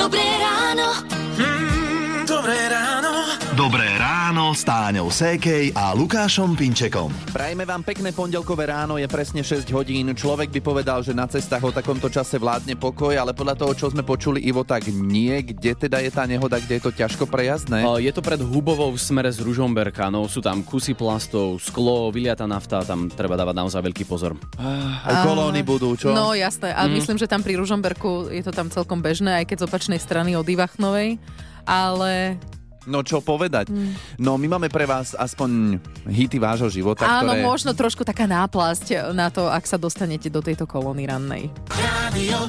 Dobré ráno. S Táňou Sékej a Lukášom Pinčekom. Prajme vám pekné pondelkové ráno, je presne 6 hodín. Človek by povedal, že na cestách o takomto čase vládne pokoj, ale podľa toho, čo sme počuli, Ivo, tak nie. Kde teda je tá nehoda, kde je to ťažko prejazdné? Je to pred Hubovou v smere z Ružomberka, no sú tam kusy plastov, sklo, vyliata nafta, tam treba dávať naozaj veľký pozor. Aj kolóny budú, čo? No jasné, a myslím, že tam pri Ružomberku je to tam celkom bežné, aj keď z opačnej strany od Ivachnovej, ale No čo povedať? No my máme pre vás aspoň hity vášho života, áno, ktoré... možno trošku taká náplasť na to, ak sa dostanete do tejto kolóny rannej. Radio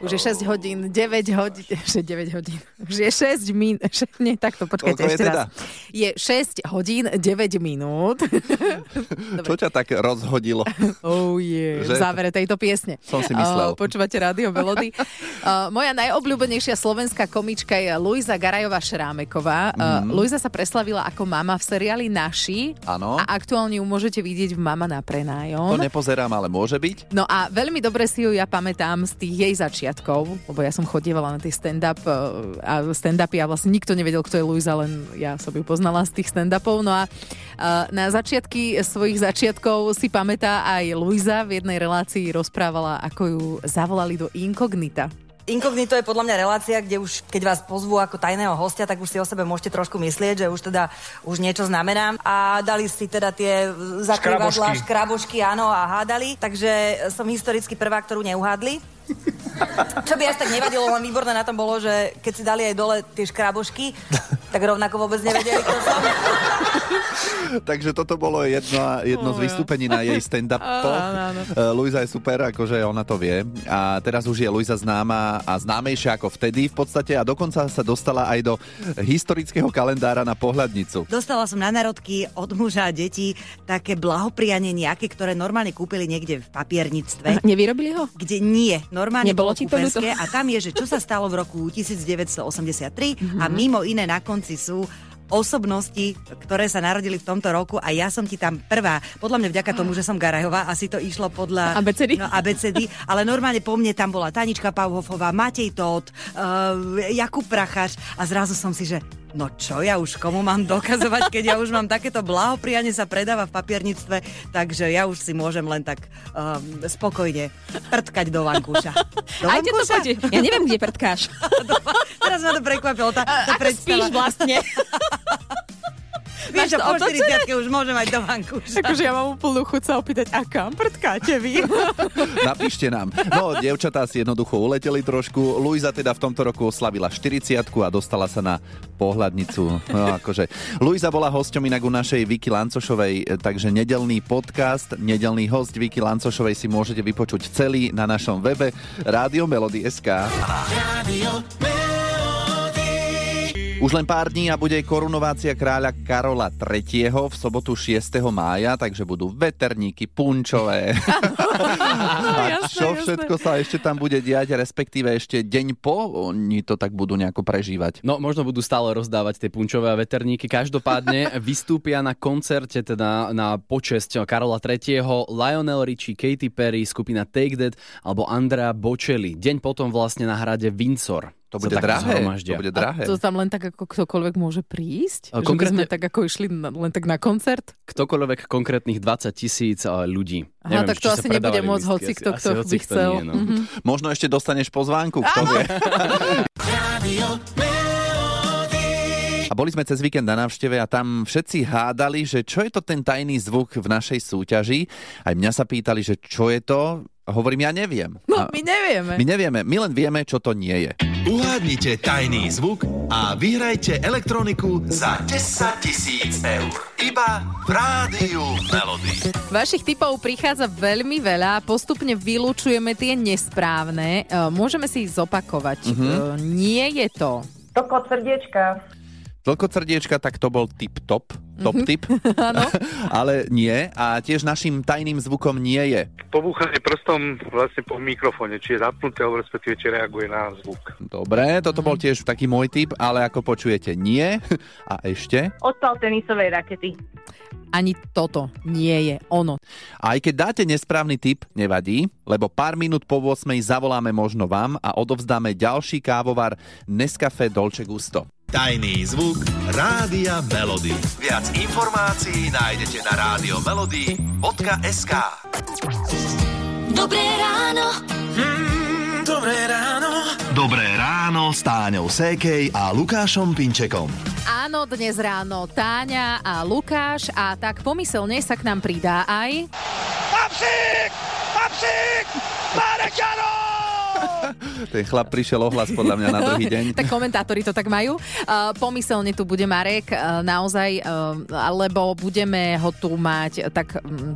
Už je 6 hodín, 9 hodín, že 9 hodín, už je 6 minút, nie, takto, počkajte Koľko je ešte teda? raz. Je 6 hodín, 9 minút. Čo ťa tak rozhodilo? Oh yeah, Že? v závere tejto piesne. Som si myslel. Uh, počúvate Rádio Melody. Uh, moja najobľúbenejšia slovenská komička je Luisa Garajová Šrámeková. Uh, Mhm. Luisa sa preslavila ako mama v seriáli Naši. Áno. A aktuálne ju môžete vidieť v Mama na To prenájom. nepozerám, ale môže byť. No a veľmi dobre si ju ja pamätám z tých jej začiatkov, lebo ja som chodievala na tie stand-up uh, a stand-upy a vlastne nikto nevedel, kto je Luisa, len ja som ju poznala z tých stand-upov. No a uh, na začiatky svojich začiatkov si pamätá aj Luisa v jednej relácii rozprávala, ako ju zavolali do inkognita. Inkognito je podľa mňa relácia, kde už keď vás pozvú ako tajného hostia, tak už si o sebe môžete trošku myslieť, že už teda už niečo znamenám. A dali si teda tie zakrývadlá, Škrabošky. škrabošky, áno, a hádali. Takže som historicky prvá, ktorú neuhádli. Čo by až tak nevadilo, len výborné na tom bolo, že keď si dali aj dole tie škrabošky, tak rovnako vôbec nevedeli, kto som. Takže toto bolo jedno, jedno z vystúpení na jej stand-upoch. Uh, Luisa je super, akože ona to vie. A teraz už je Luisa známa a známejšia ako vtedy v podstate a dokonca sa dostala aj do historického kalendára na pohľadnicu. Dostala som na narodky od muža a detí také blahoprianie nejaké, ktoré normálne kúpili niekde v papierníctve. Nevyrobili ho? kde nie. Normálne Nebolo bolo ti to a tam je, že čo sa stalo v roku 1983 Mhm. a mimo iné na konci sú osobnosti, ktoré sa narodili v tomto roku a ja som ti tam prvá. Podľa mňa vďaka tomu, že som Garajová, asi to išlo podľa... Abecedy? No, abecedy, ale normálne po mne tam bola Tanička Pauhofová, Matej Tóth, uh, Jakub Prachař a zrazu som si, že no čo ja už komu mám dokazovať, keď ja už mám takéto blahoprianie sa predáva v papierníctve, takže ja už si môžem len tak um, spokojne prtkať do vankúša. Do Aj to vankúša? poďte. Ja neviem, kde prtkáš. Teraz ma to prekvapilo, tá, tá Ako predstava. spíš vlastne? Vieš, po otočené? 40 už môžem mať do vankúša. Akože ja mám úplnú chuť sa opýtať, a kam prtkáte vy? Napíšte nám. No, dievčatá si jednoducho uleteli trošku. Luisa teda v tomto roku oslavila 40 a dostala sa na pohľadnicu. No, akože. Luisa bola hosťom inak u našej Viki Lancošovej, takže nedelný podcast, nedelný host Viki Lancošovej si môžete vypočuť celý na našom webe Rádio Melody.sk. Radio Už len pár dní a bude korunovácia kráľa Karola III. v sobotu 6. mája, takže budú veterníky, punčové. a čo jasné. všetko sa ešte tam bude diať, respektíve ešte deň po, oni to tak budú nejako prežívať. No, možno budú stále rozdávať tie punčové a veterníky. Každopádne vystúpia na koncerte, teda na počesť Karola III., Lionel Richie, Katy Perry, skupina Take That alebo Andrea Bocelli. Deň potom vlastne na hrade Windsor. To bude drahé. To bude drahé. To tam len tak ako ktokoľvek môže prísť? A Že by konkrétne- sme tak ako išli na, len tak na koncert? Ktokoľvek konkrétnych 20 tisíc eh, ľudí. Aha, tak to asi nebude môcť hoci kto, kto by chcel. Nie, no. Mhm. Možno ešte dostaneš pozvánku, kto vie. A boli sme cez víkend na návšteve a tam všetci hádali, že čo je to ten tajný zvuk v našej súťaži. Aj mňa sa pýtali, že čo je to. A hovorím, ja neviem. No, A my nevieme. my nevieme, my len vieme, čo to nie je. Uhádnite tajný zvuk a vyhrajte elektroniku za 10 tisíc eur. Iba v Rádiu Melody. Vašich typov prichádza veľmi veľa, postupne vylúčujeme tie nesprávne. E, Môžeme si ich zopakovať. E, Nie je to. Toko srdiečka. Toľko srdiečka, tak to bol tip top. top tip. Ale nie. A tiež našim tajným zvukom nie je. Pobúchanie prstom vlastne po mikrofóne, či je zapnuté, alebo respektíve či reaguje na zvuk. Dobre, toto bol tiež taký môj tip, ale ako počujete, nie. A ešte? Odpal tenisovej rakety. Ani toto nie je ono. A aj keď dáte nesprávny tip, nevadí, lebo pár minút po 8 zavoláme možno vám a odovzdáme ďalší kávovar Nescafe Dolce Gusto. Tajný zvuk Rádia Melody. Viac informácií nájdete na rádio melody.sk Dobré ráno. Mm, dobré ráno. Dobré ráno s Táňou Sékej a Lukášom Pinčekom. Áno, dnes ráno Táňa a Lukáš a tak pomyselne sa k nám pridá aj... Ten chlap prišiel ohlas podľa mňa na druhý deň. tak komentátori to tak majú. Uh, pomyselne tu bude Marek, uh, naozaj, uh, lebo budeme ho tu mať tak um,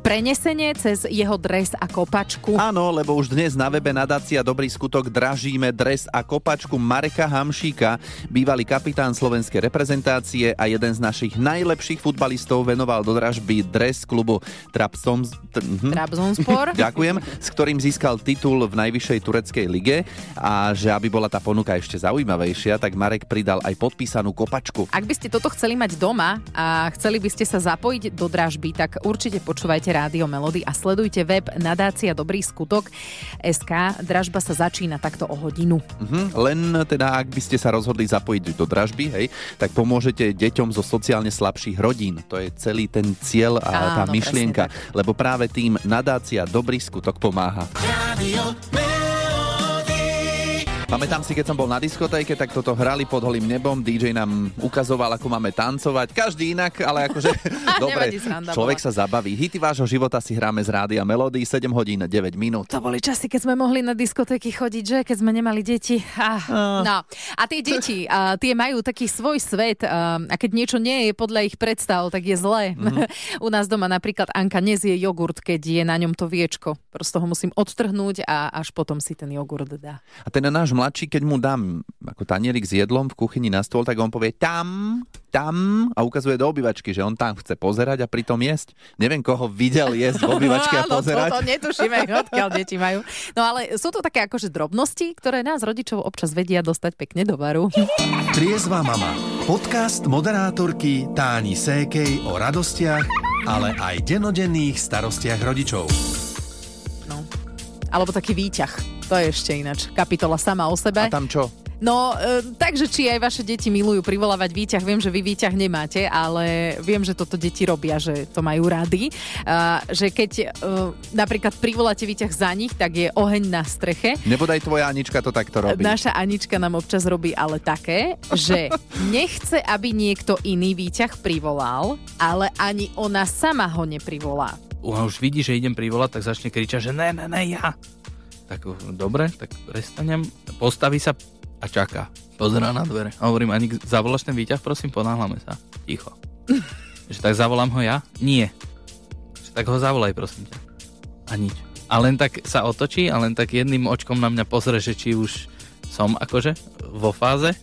prenesenie cez jeho dres a kopačku. Áno, lebo už dnes na webe nadácia Dobrý skutok dražíme dres a kopačku Mareka Hamšíka, bývalý kapitán slovenskej reprezentácie a jeden z našich najlepších futbalistov venoval do dražby dres klubu Trabzon... Tr- mhm. Trabzonspor. Ďakujem, s ktorým získal titul v najvyššej tureckej lige a že aby bola tá ponuka ešte zaujímavejšia, tak Marek pridal aj podpísanú kopačku. Ak by ste toto chceli mať doma a chceli by ste sa zapojiť do dražby, tak určite počúvajte Rádio Melody a sledujte web nadácia Dobrý skutok SK. Dražba sa začína takto o hodinu. Mhm, len teda, ak by ste sa rozhodli zapojiť do dražby, hej, tak pomôžete deťom zo sociálne slabších rodín. To je celý ten cieľ a tá Áno, myšlienka, lebo práve tým nadácia Dobrý skutok pomáha. Rádio Melody. Pamätám si, keď som bol na diskotéke, tak toto hrali pod holým nebom, DJ nám ukazoval, ako máme tancovať. Každý inak, ale akože dobre, človek sa zabaví. Hity vášho života si hráme z rádia Melody, 7 hodín 9 minút. To boli časy, keď sme mohli na diskotéky chodiť, že? Keď sme nemali deti. Ah, no. A tie deti, a tie majú taký svoj svet a, a keď niečo nie je podľa ich predstav, tak je zlé. Mm-hmm. U nás doma napríklad Anka nezie jogurt, keď je na ňom to viečko. Prosto ho musím odtrhnúť a až potom si ten jogurt dá. A ten náš mladší, keď mu dám ako tanierik s jedlom v kuchyni na stôl, tak on povie tam, tam a ukazuje do obývačky, že on tam chce pozerať a pritom jesť. Neviem, koho videl jesť v obývačke a pozerať. toto netušíme, odkiaľ deti majú. No ale sú to také akože drobnosti, ktoré nás rodičov občas vedia dostať pekne do varu. Triezva mama. Podcast moderátorky Táni Sékej o radostiach, ale aj denodenných starostiach rodičov. No. Alebo taký výťah. To je ešte ináč. Kapitola sama o sebe. A tam čo? No, e, takže či aj vaše deti milujú privolávať výťah, viem, že vy výťah nemáte, ale viem, že toto deti robia, že to majú rady. A, že keď e, napríklad privoláte výťah za nich, tak je oheň na streche. Nebodaj tvoja Anička to takto robí. Naša Anička nám občas robí ale také, že nechce, aby niekto iný výťah privolal, ale ani ona sama ho neprivolá. a už vidí, že idem privolať, tak začne kričať, že ne, ne, ne, ja. Tak dobre, tak prestanem, postaví sa a čaká. Pozerá na dvere. A hovorím, ani zavoláš ten výťah, prosím, ponáhľame sa. Ticho. že tak zavolám ho ja? Nie. Že tak ho zavolaj, prosím ťa. A nič. A len tak sa otočí a len tak jedným očkom na mňa pozrie, že či už som akože vo fáze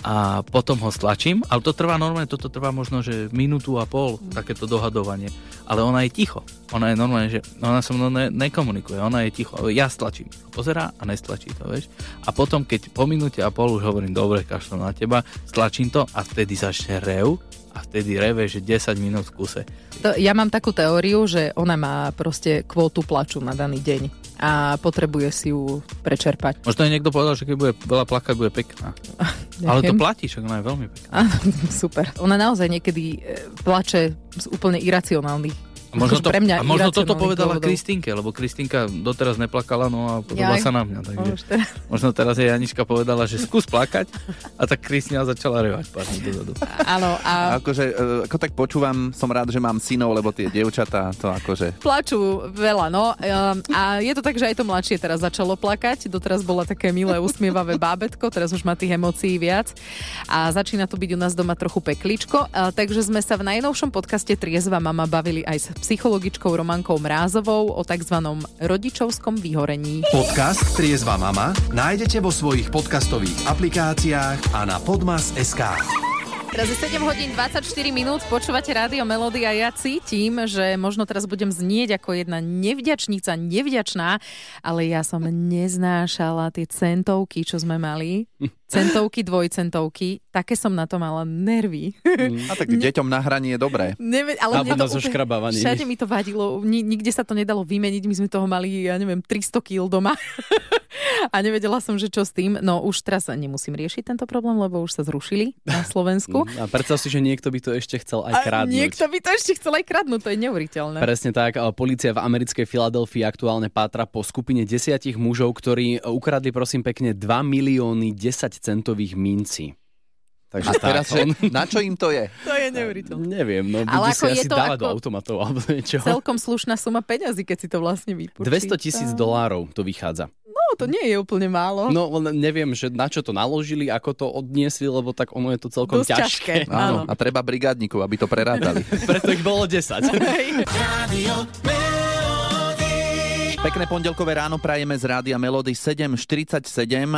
a potom ho stlačím, ale to trvá normálne, toto trvá možno, že minútu a pol, takéto dohadovanie. Ale ona je ticho. Ona je normálne, že ona so mnou ne, nekomunikuje, ona je ticho. Ja stlačím. Pozerá a nestlačí to, vieš. A potom, keď po minúte a pol už hovorím, dobre, kašlo na teba, stlačím to a vtedy začne rev a vtedy reve, že 10 minút v kuse. To, ja mám takú teóriu, že ona má proste kvótu plaču na daný deň a potrebuje si ju prečerpať. Možno aj niekto povedal, že keď bude veľa plakať, bude pekná. Ale to platí, však ona je veľmi pekná. Áno, super. Ona naozaj niekedy e, plače z úplne iracionálnych. Možno, akože to, pre mňa a možno toto povedala dôvodov. Kristínke, lebo Kristínka doteraz neplakala, no a podobá Jaj. sa na mňa. Takže teraz. možno teraz jej Janička povedala, že skús plakať a tak Kristina začala revať pár dozadu. Áno, A a akože, e, ako tak počúvam, som rád, že mám synov, lebo tie dievčatá, to akože... plačú veľa, no. Um, A je to tak, že aj to mladšie teraz začalo plakať. Doteraz bola také milé, usmievavé bábetko, teraz už má tých emócií viac. A začína to byť u nás doma trochu pekličko. A takže sme sa v najnovšom podcaste Triezva mama bavili aj s psychologičkou Romankou Mrázovou o tzv. rodičovskom vyhorení. Podcast Triezva mama nájdete vo svojich podcastových aplikáciách a na podmas.sk. Teraz je 7 hodín 24 minút, počúvate rádio Melody a ja cítim, že možno teraz budem znieť ako jedna nevďačnica, nevďačná, ale ja som neznášala tie centovky, čo sme mali. Centovky, dvojcentovky. Také som na to mala nervy. A tak deťom na hraní je dobré. Neve, ale Alebo na zoškrabávaní. Všade mi to vadilo, Ni, nikde sa to nedalo vymeniť, my sme toho mali, ja neviem, 300 kg doma. a nevedela som, že čo s tým. No už teraz nemusím riešiť tento problém, lebo už sa zrušili na Slovensku. A predstav si, že niekto by to ešte chcel aj A kradnúť. niekto by to ešte chcel aj kradnúť, to je neuveriteľné. Presne tak. a Polícia v americkej Filadelfii aktuálne pátra po skupine desiatich mužov, ktorí ukradli prosím pekne 2 milióny 10 centových mincí. Takže A teraz, že, na čo im to je? To je neuveriteľné. neviem, no ako si je asi to dávať do automatov alebo niečo. Celkom slušná suma peňazí, keď si to vlastne vypočíta. 200 tisíc dolárov to vychádza. No, to nie je úplne málo. No, len neviem, že na čo to naložili, ako to odniesli, lebo tak ono je to celkom Dosť ťažké. ťažké. Áno. A treba brigádnikov, aby to prerátali. Preto ich bolo 10. Pekné pondelkové ráno prajeme z Rádia Melody 7.47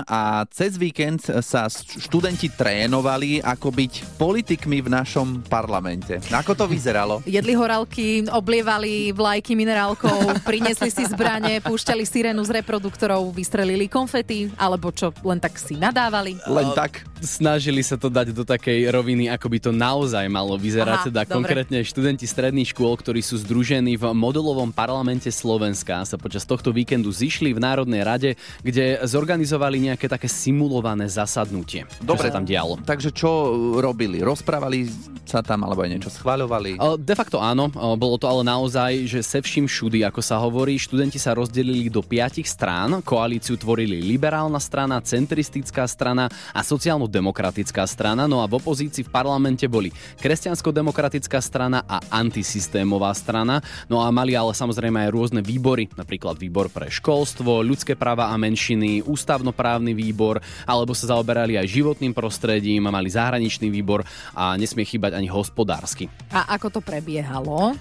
a cez víkend sa študenti trénovali, ako byť politikmi v našom parlamente. Ako to vyzeralo? Jedli horálky, oblievali vlajky minerálkou, priniesli si zbranie, púšťali sirénu z reproduktorov, vystrelili konfety, alebo čo, len tak si nadávali. Len tak. Snažili sa to dať do takej roviny, ako by to naozaj malo vyzerať. Aha, teda dobre. konkrétne študenti stredných škôl, ktorí sú združení v modelovom parlamente Slovenska, sa počas tohto víkendu zišli v Národnej rade, kde zorganizovali nejaké také simulované zasadnutie. Dobre. Čo sa tam dialo. Takže čo robili? Rozprávali sa tam, alebo aj niečo schváľovali? O, De facto áno, o, bolo to ale naozaj, že se vším všudy, ako sa hovorí, študenti sa rozdelili do piatich strán, koalíciu tvorili liberálna strana, centristická strana a sociálno-demokratická strana, no a v opozícii v parlamente boli kresťansko-demokratická strana a antisystémová strana, no a mali ale samozrejme aj rôzne výbory, napríklad výbor pre školstvo, ľudské práva a menšiny, ústavnoprávny výbor, alebo sa zaoberali aj životným prostredím, mali zahraničný výbor a nesmie chýbať ani hospodársky. A ako to prebiehalo?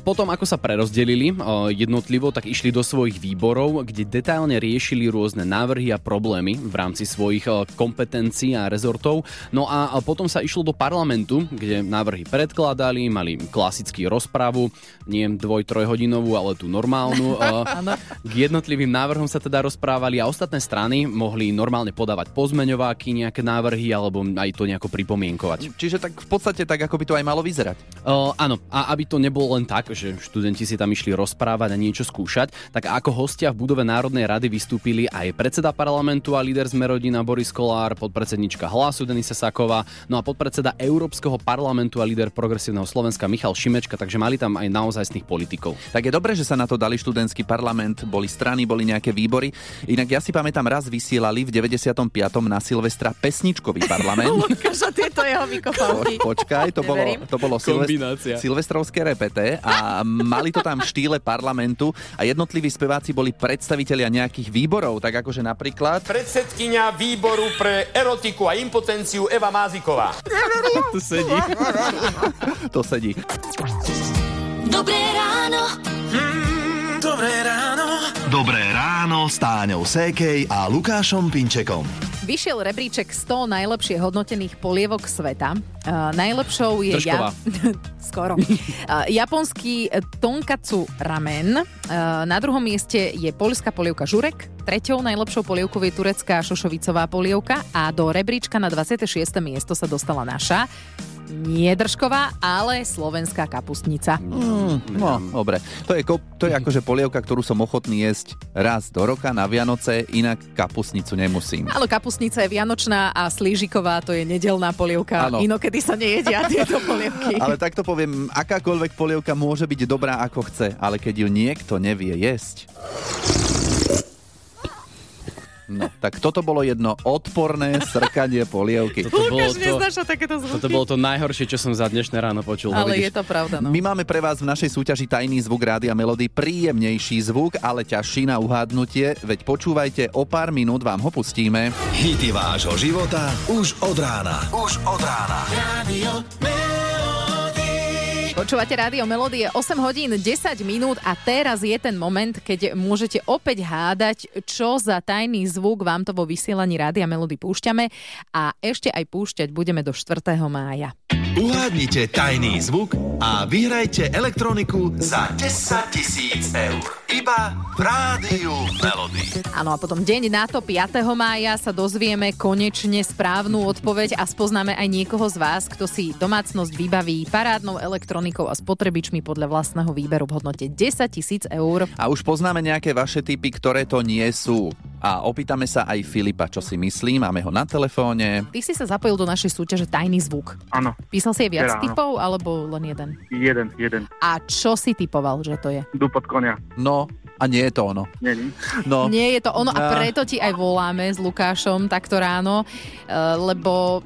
Potom, ako sa prerozdelili jednotlivo, tak išli do svojich výborov, kde detailne riešili rôzne návrhy a problémy v rámci svojich kompetencií a rezortov. No a a potom sa išlo do parlamentu, kde návrhy predkladali, mali klasický rozpravu, nie dvoj, trojhodinovú, ale tú normálnu. o, K jednotlivým návrhom sa teda rozprávali a ostatné strany mohli normálne podávať pozmeňováky, nejaké návrhy alebo aj to nejako pripomienkovať. Čiže tak v podstate tak, ako by to aj malo vyzerať. Uh, áno, a aby to nebolo len tak, že študenti si tam išli rozprávať a niečo skúšať, tak ako hostia v budove Národnej rady vystúpili aj predseda parlamentu a líder z Merodina Boris Kolár, podpredsednička Hlasu Denisa Saková, no a podpredseda Európskeho parlamentu a líder progresívneho Slovenska Michal Šimečka, takže mali tam aj naozajstných politikov. Tak je dobré, že sa na to dali študentský parlament, boli strany, boli nejaké výbory. Inak ja si pamätám, raz vysielali v 95. na Silvestra pesničkový parlament. Lukáš a tieto jeho vykopávky. Po, počkaj, to bolo, to bolo Silvest- silvestrovské repete a mali to tam v štýle parlamentu a jednotliví speváci boli predstavitelia nejakých výborov, tak akože napríklad... Predsedkynia výboru pre erotiku a impotenciu Eva Máziková. Tu sedí. To sedí. Dobré ráno. Mm, dobré ráno. Dobré ráno s Táňou Sékej a Lukášom Pinčekom. Vyšiel rebríček 100 najlepšie hodnotených polievok sveta. Uh, najlepšou je... Tržková. Skoro. Uh, japonský tonkatsu ramen. Uh, na druhom mieste je poľská polievka žurek. Treťou najlepšou polievkou je turecká šošovicová polievka a do rebríčka na 26. miesto sa dostala naša nie držková, ale slovenská kapustnica. Mm, no, dobre. To je, to je akože polievka, ktorú som ochotný jesť raz do roka na Vianoce, inak kapusnicu nemusím. Ale kapustnica je vianočná a slížiková to je nedelná polievka. Áno. Inokedy sa nejedia tieto polievky. Ale takto poviem, akákoľvek polievka môže byť dobrá ako chce, ale keď ju niekto nevie jesť... No, tak toto bolo jedno odporné srkanie polievky. Toto bolo, to, takéto zvuky. toto bolo to najhoršie, čo som za dnešné ráno počul. No Ale vidíš. je to pravda, no. My máme pre vás v našej súťaži Tajný zvuk Rádia Melody príjemnejší zvuk, ale ťažší na uhádnutie, veď počúvajte, o pár minút vám ho pustíme. Hity vášho života už od rána. Už od rána. Melody. Počúvate rádio Melódie 8 hodín 10 minút a teraz je ten moment, keď môžete opäť hádať, čo za tajný zvuk vám to vo vysielaní Rádia Melody púšťame a ešte aj púšťať budeme do 4. mája. Uhádnite tajný zvuk a vyhrajte elektroniku za 10 tisíc eur. Iba v Rádiu Melody. Áno a potom deň na to 5. mája sa dozvieme konečne správnu odpoveď a spoznáme aj niekoho z vás, kto si domácnosť vybaví parádnou elektronikou a spotrebičmi podľa vlastného výberu v hodnote 10 tisíc eur. A už poznáme nejaké vaše typy, ktoré to nie sú. A opýtame sa aj Filipa, čo si myslí. Máme ho na telefóne. Ty si sa zapojil do našej súťaže Tajný zvuk. Áno, Písal si aj viac Teda áno. typov alebo len jeden? jeden, jeden. A čo si typoval, že to je? Dupot konia. No, a nie je to ono. Není. No, Nie je to ono a No. preto ti aj voláme s Lukášom takto ráno, eh, lebo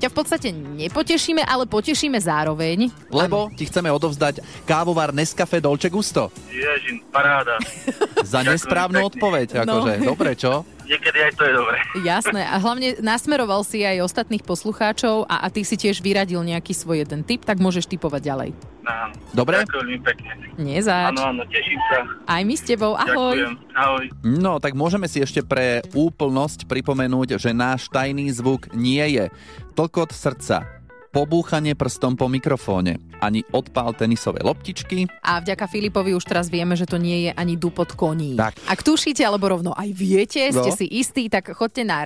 ťa v podstate nepotešíme, ale potešíme zároveň. lebo ti chceme odovzdať kávovar Nescafe Dolce Gusto. Ježin, paráda. Za nesprávnu odpoveď. No. Akože, dobre, čo? Niekedy aj to je dobre. Jasné. A hlavne nasmeroval si aj ostatných poslucháčov a, a ty si tiež vyradil nejaký svoj jeden tip, tak môžeš typovať ďalej. Áno. Dobre? Ďakujem pekne. Nezač. Áno, áno, teším sa. Aj my s tebou. Ahoj. Ďakujem. Ahoj. No, tak môžeme si ešte pre úplnosť pripomenúť, že náš tajný zvuk nie je tlkot srdca, pobúchanie prstom po mikrofóne, ani odpál tenisovej loptičky. A vďaka Filipovi už teraz vieme, že to nie je ani dupot koní. Tak. Ak tušíte, alebo rovno aj viete, ste No. si istí, tak choďte na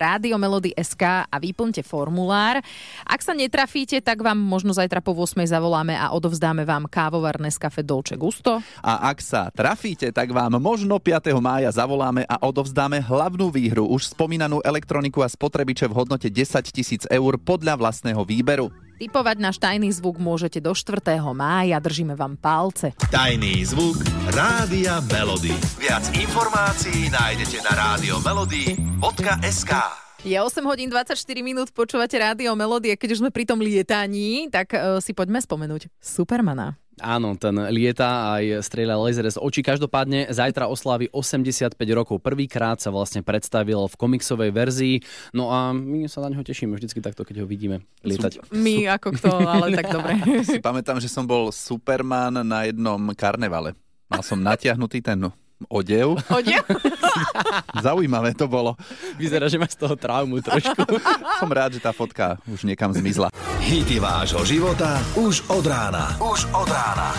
SK a vyplňte formulár. Ak sa netrafíte, tak vám možno zajtra po 8 zavoláme a odovzdáme vám kávovar Nescafe Dolce Gusto. A ak sa trafíte, tak vám možno 5. mája zavoláme a odovzdáme hlavnú výhru, už spomínanú elektroniku a spotrebiče v hodnote 10 tisíc eur podľa vlastného výberu. Typovať náš tajný zvuk môžete do 4. mája, držíme vám palce. Tajný zvuk Rádia Melody. Viac informácií nájdete na rádio melody.sk. Je 8 hodín 24 minút, počúvate rádio Melodie. Keď už sme pri tom lietaní, tak uh, si poďme spomenúť Supermana. Áno, ten lieta aj strieľa laser z očí. Každopádne zajtra oslávi 85 rokov. Prvýkrát sa vlastne predstavil v komiksovej verzii. No a my sa na neho tešíme vždycky takto, keď ho vidíme lietať. My ako kto, ale tak dobre. Si pamätám, že som bol Superman na jednom karnevale. Mal som natiahnutý ten odev. Odev? Zaujímavé to bolo. Vyzerá, že má z toho traumu trošku. Som rád, že tá fotka už niekam zmizla. Hity vášho života už od rána. Už od rána.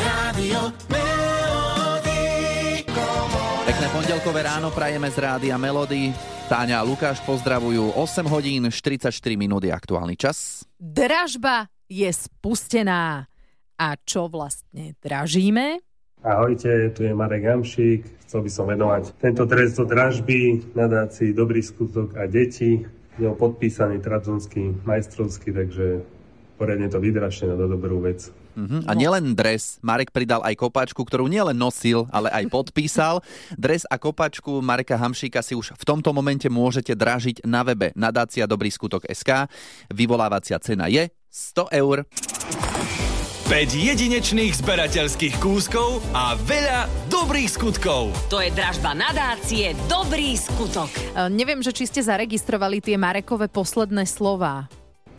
Pekné pondelkové ráno prajeme z rádia Melody. Táňa a Lukáš pozdravujú 8 hodín 44 minút je aktuálny čas. Dražba je spustená. A čo vlastne dražíme? Ahojte, tu je Marek Hamšík. Chcel by som venovať tento trest do dražby nadácii Dobrý skutok a deti. Je podpísaný Tradzonský majstrovský, takže poriadne to vydražte na dobrú vec. Mhm. A nielen dres, Marek pridal aj kopačku, ktorú nielen nosil, ale aj podpísal. Dres a kopačku Mareka Hamšíka si už v tomto momente môžete dražiť na webe nadácia Dobrý skutok SK. Vyvolávacia cena je 100 eur. 5 jedinečných zberateľských kúskov a veľa dobrých skutkov. To je dražba nadácie Dobrý skutok. E, neviem, že či ste zaregistrovali tie Marekové posledné slová.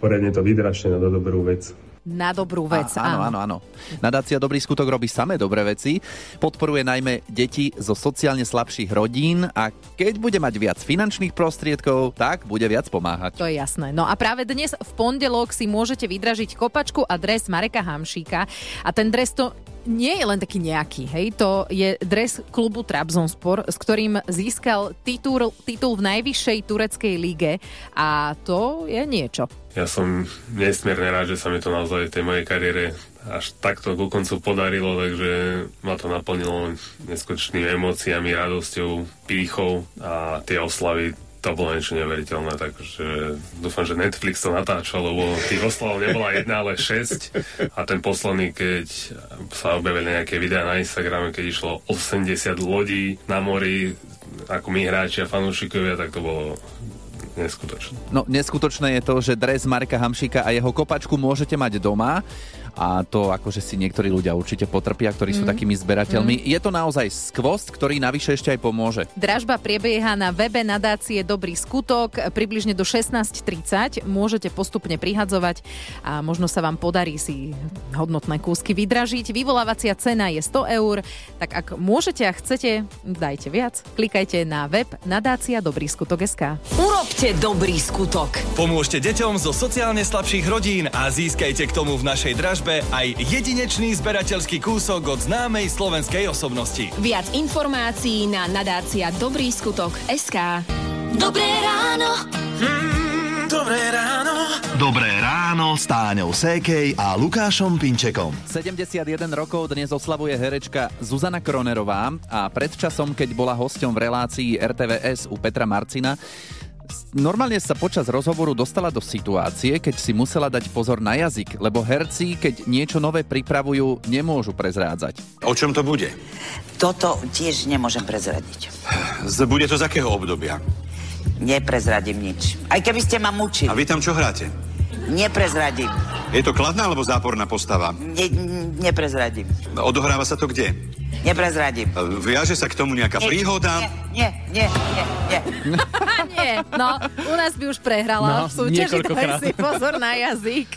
Poriadne to vydražte na dobrú vec. Na dobrú vec, Á, áno, áno, áno. Nadácia Dobrý skutok robí samé dobré veci, podporuje najmä deti zo sociálne slabších rodín a keď bude mať viac finančných prostriedkov, tak bude viac pomáhať. To je jasné. No a práve dnes v pondelok si môžete vydražiť kopačku a dres Mareka Hamšíka. A ten dres to nie je len taký nejaký, hej, to je dres klubu Trabzonspor, s ktorým získal titul, titul v najvyššej tureckej lige a to je niečo. Ja som nesmierne rád, že sa mi to naozaj v tej mojej kariére až takto ku koncu podarilo, takže ma to naplnilo neskutočnými emóciami, radosťou, pýchou a tie oslavy to bolo niečo neveriteľné, takže dúfam, že Netflix to natáčal, lebo tých oslav nebola jedna, ale šesť a ten posledný, keď sa objavili nejaké videá na Instagrame, keď išlo 80 lodí na mori, ako my hráči a fanúšikovia, tak to bolo neskutočné. No neskutočné je to, že dres Marka Hamšíka a jeho kopačku môžete mať doma a to akože si niektorí ľudia určite potrpia, ktorí sú Mm. takými zberateľmi. Je to naozaj skvost, ktorý navyše ešte aj pomôže. Dražba prebieha na webe nadácie Dobrý skutok približne do 16.30. Môžete postupne prihadzovať a možno sa vám podarí si hodnotné kúsky vydražiť. Vyvolávacia cena je 100 eur, tak ak môžete a chcete, dajte viac. Klikajte na web nadácia Dobrý skutok SK. Urobte dobrý skutok. Pomôžte deťom zo sociálne slabších rodín a získajte k tomu v našej dražbe aj jedinečný zberateľský kúsok od známej slovenskej osobnosti. Viac informácií na nadácia Dobrý skutok SK. Dobré ráno. Mm, dobré ráno. Dobré ráno s Táňou Sékej a Lukášom Pinčekom. 71 rokov dnes oslavuje herečka Zuzana Kronerová a pred časom, keď bola hosťom v relácii RTVS u Petra Marcina, normálne sa počas rozhovoru dostala do situácie, keď si musela dať pozor na jazyk, lebo herci, keď niečo nové pripravujú, nemôžu prezrádzať. O čom to bude? Toto tiež nemôžem prezradiť. Z- Bude to z akého obdobia? Neprezradím nič. Aj keby ste ma mučili. A vy tam čo hráte? Neprezradím. Je to kladná alebo záporná postava? Ne, neprezradím. Odohráva sa to kde? Neprezradím. Viaže sa k tomu nejaká Nie, príhoda? Nie, nie, nie, nie. Nie, no, u nás by už prehrala No, v súťaži, daj si pozor na jazyk.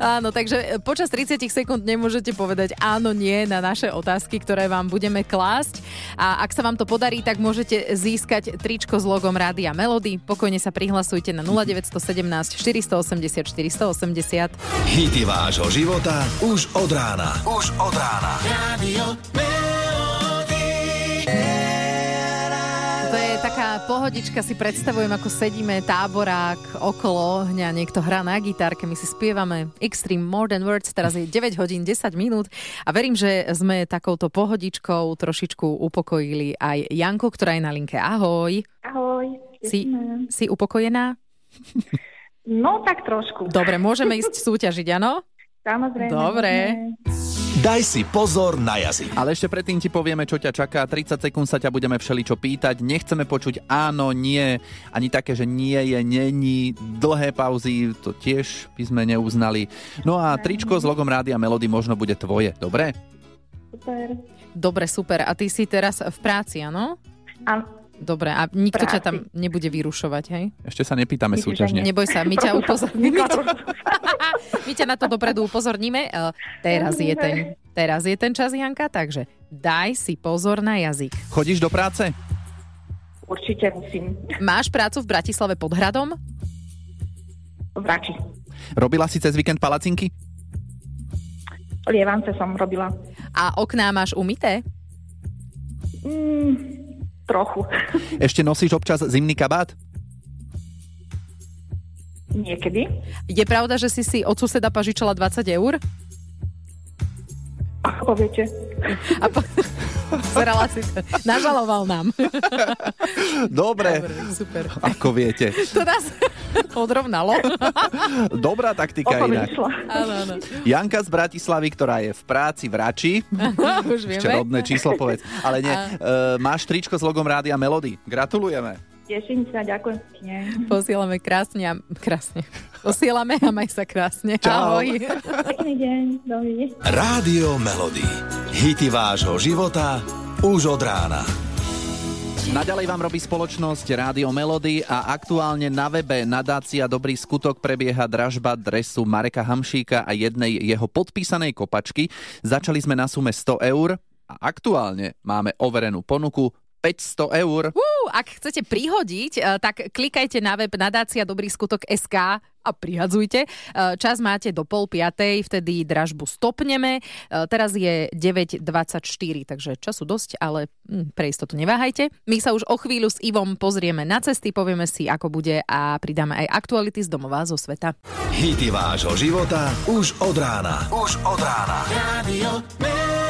Áno, takže počas 30 sekúnd nemôžete povedať áno, nie na naše otázky, ktoré vám budeme klásť. A ak sa vám to podarí, tak môžete získať tričko s logom Rádia Melody. Pokojne sa prihlasujte na 0917 480 480. Hity vášho života už od rána. Už od rána. Radio To je taká pohodička, si predstavujem, ako sedíme táborák okolo hňa, niekto hrá na gitárke, my si spievame Extreme More Than Words, teraz je 9 hodín 10 minút a verím, že sme takouto pohodičkou trošičku upokojili aj Janku, ktorá je na linke. Ahoj. Ahoj. Si, si upokojená? No, tak trošku. Dobre, môžeme ísť súťažiť, áno? Samozrejme. Dobre. Daj si pozor na jazyk. Ale ešte predtým ti povieme, čo ťa čaká. 30 sekúnd sa ťa budeme všeličo pýtať. Nechceme počuť áno, nie, ani také, že nie je, není. Dlhé pauzy, to tiež by sme neuznali. No a tričko s logom Rádia Melody možno bude tvoje, dobre? Super. Dobre, super. A ty si teraz v práci, áno? Áno. Dobre, a nikto ťa Práci. tam nebude vyrušovať, hej? Ešte sa nepýtame Myslíš, že súťažne. Neboj sa, my ťa upozorníme. My ťa na to dopredu upozorníme. E, Teraz je ten, teraz je ten čas, Janka, takže daj si pozor na jazyk. Chodíš do práce? Určite musím. Máš prácu v Bratislave pod hradom? V Rači. Robila si cez víkend palacinky? Lievance som robila. A okná máš umité? Mm, trochu. Ešte nosíš občas zimný kabát? Niekedy. Je pravda, že si si od suseda pažičala 20 eur? Ako poviete. A po... Zerala si to. Nažaloval nám. Dobre. Dobre, super. Ako viete. To nás odrovnalo. Dobrá taktika inak. išlo. Áno, áno. Janka z Bratislavy, ktorá je v práci v Rači. Už Ešte vieme. rodné číslo povedz. Ale nie. A- Uh, máš tričko s logom Rádia Melody. Gratulujeme. Teším sa, ďakujem pekne. Posielame krásne a krásne. Posielame a maj sa krásne. Čau. Ahoj. Pekný deň. Dovidenia. Rádio Melody. Hity vášho života už od rána. Naďalej vám robí spoločnosť Rádio Melody a aktuálne na webe nadácia Dobrý skutok prebieha dražba dresu Mareka Hamšíka a jednej jeho podpísanej kopačky. Začali sme na sume 100 eur a aktuálne máme overenú ponuku 500 eur. Uh, ak chcete prihodiť, eh, tak klikajte na web nadácia Dobrý skutok SK a prihadzujte. Eh, Čas máte do pol piatej, vtedy dražbu stopneme. Eh, Teraz je 9.24, takže času dosť, ale hm, pre istotu neváhajte. My sa už o chvíľu s Ivom pozrieme na cesty, povieme si, ako bude a pridáme aj aktuality z domova zo sveta. Hity vášho života už od rána. Už od rána. Radio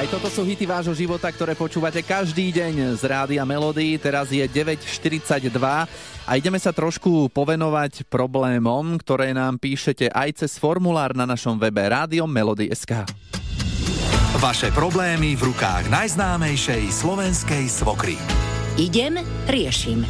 Aj toto sú hity vášho života, ktoré počúvate každý deň z Rádia Melody. Teraz je 9.42 a ideme sa trošku povenovať problémom, ktoré nám píšete aj cez formulár na našom webe Rádio Melody.sk. Vaše problémy v rukách najznámejšej slovenskej svokry. Idem, riešim.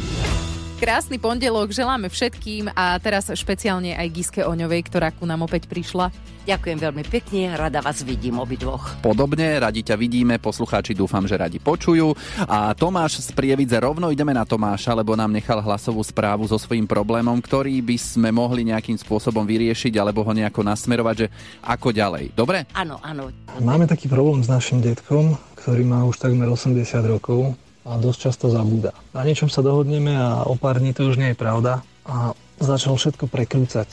Krásny pondelok želáme všetkým a teraz špeciálne aj Giske Oňovej, ktorá ku nám opäť prišla. Ďakujem veľmi pekne, rada vás vidím obidvoch. Podobne, radi ťa vidíme, poslucháči dúfam, že radi počujú. A Tomáš z Prievidze, rovno ideme na Tomáša, lebo nám nechal hlasovú správu so svojím problémom, ktorý by sme mohli nejakým spôsobom vyriešiť alebo ho nejako nasmerovať, že ako ďalej. Dobre? Áno, áno. Máme taký problém s našim detkom, ktorý má už takmer 80 rokov a dosť často zabúda. Na niečom sa dohodneme a o pár dní to už nie je pravda a začal všetko prekrúcať.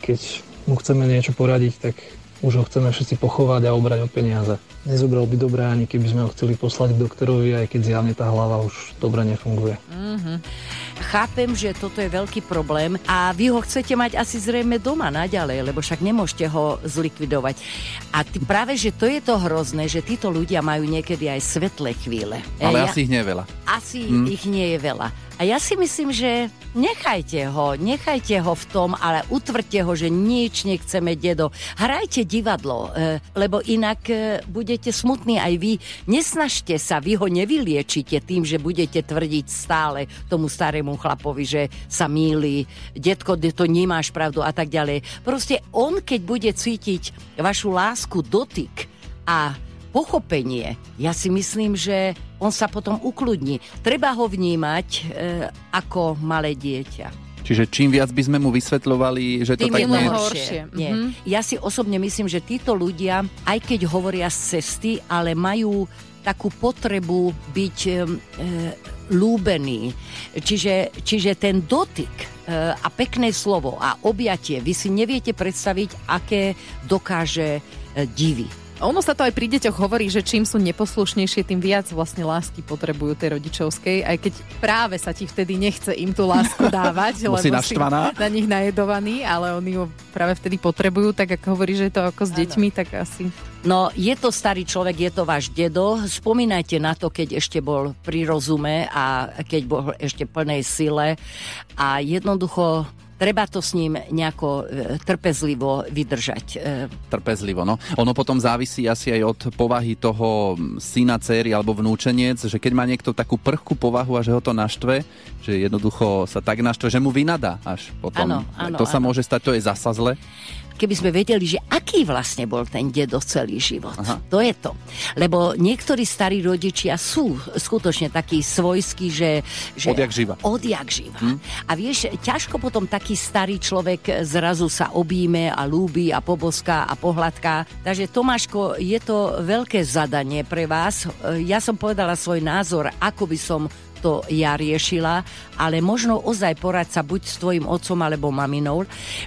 Keď mu chceme niečo poradiť, tak už ho chceme všetci pochovať a obrať o peniaze. Nezobral by dobre ani keby sme ho chceli poslať k doktorovi, aj keď zjavne tá hlava už dobre nefunguje. Mm-hmm. Chápem, že toto je veľký problém a vy ho chcete mať asi zrejme doma naďalej, lebo však nemôžete ho zlikvidovať. A ty, práve, že to je to hrozné, že títo ľudia majú niekedy aj svetlé chvíle. Ale ja, asi ich nie je veľa. Asi hmm. ich nie je veľa. A ja si myslím, že nechajte ho, nechajte ho v tom, ale utvrďte ho, že nič nechceme, dedo. Hrajte divadlo, e, lebo inak e, budete smutní aj vy. Nesnažte sa, vy ho nevyliečite tým, že budete tvrdiť stále tomu starému chlapovi, že sa míli, detko, to nemáš pravdu a tak ďalej. Proste on, keď bude cítiť vašu lásku, dotyk a pochopenie, ja si myslím, že on sa potom ukludní. Treba ho vnímať e, ako malé dieťa. Čiže čím viac by sme mu vysvetľovali, že to Tým tak je nie je... horšie. Nie. Mm-hmm. Ja si osobne myslím, že títo ľudia, aj keď hovoria z cesty, ale majú takú potrebu byť e, lúbený. Čiže, čiže ten dotyk e, a pekné slovo a objatie, vy si neviete predstaviť, aké dokáže e, divy. Ono sa to aj pri deťoch hovorí, že čím sú neposlušnejšie, tým viac vlastne lásky potrebujú tej rodičovskej, aj keď práve sa ti vtedy nechce im tú lásku dávať, lebo si naštvaná. na nich najedovaný, ale oni ho práve vtedy potrebujú, tak ako hovorí, že je to ako s deťmi, tak asi... No, je to starý človek, je to váš dedo. Spomínajte na to, keď ešte bol pri rozume a keď bol ešte plnej sile a jednoducho treba to s ním nejako e, trpezlivo vydržať. E. Trpezlivo, no. Ono potom závisí asi aj od povahy toho syna, céry alebo vnúčeniec, že keď má niekto takú prchkú povahu a že ho to naštve, že jednoducho sa tak naštve, že mu vynadá až potom. Áno, áno, to sa áno. môže stať, to je zasa zle keby sme vedeli, že aký vlastne bol ten dedo celý život. Aha. To je to. Lebo niektorí starí rodičia sú skutočne takí svojskí, že... že odjak živa. Odjak živa. Hm? A vieš, ťažko potom taký starý človek zrazu sa obíme a lúbi a poboská a pohľadká. Takže Tomáško, je to veľké zadanie pre vás. Ja som povedala svoj názor, ako by som to ja riešila, ale možno ozaj porať sa buď s tvojim otcom alebo maminou,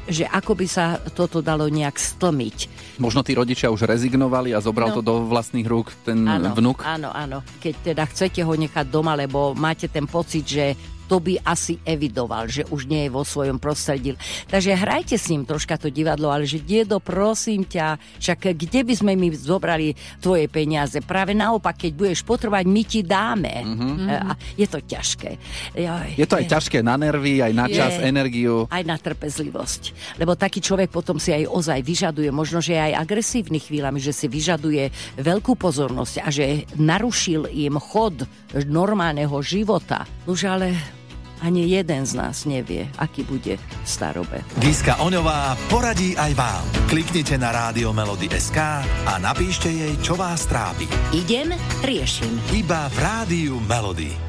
že ako by sa toto dalo nejak stlmiť. Možno tí rodičia už rezignovali a zobral No. to do vlastných rúk ten Áno, vnuk? Áno, áno. Keď teda chcete ho nechať doma, lebo máte ten pocit, že to by asi evidoval, že už nie je vo svojom prostredí. Takže hrajte s ním troška to divadlo, ale že diedo, prosím ťa, však kde by sme mi zobrali tvoje peniaze? Práve naopak, keď budeš potrebovať, my ti dáme. Mhm. A je to ťažké. Joj, Je to aj ťažké na nervy, aj na čas, Je. energiu. aj na trpezlivosť. Lebo taký človek potom si aj ozaj vyžaduje, možno, že aj agresívny chvíľami, že si vyžaduje veľkú pozornosť a že narušil im chod normálneho života. Už ale ani jeden z nás nevie, aký bude v starobe. Giska Oňová poradí aj vám. Kliknite na rádio Melody SK a napíšte jej, čo vás trápi. Idem, riešim. Iba v rádiu Melody.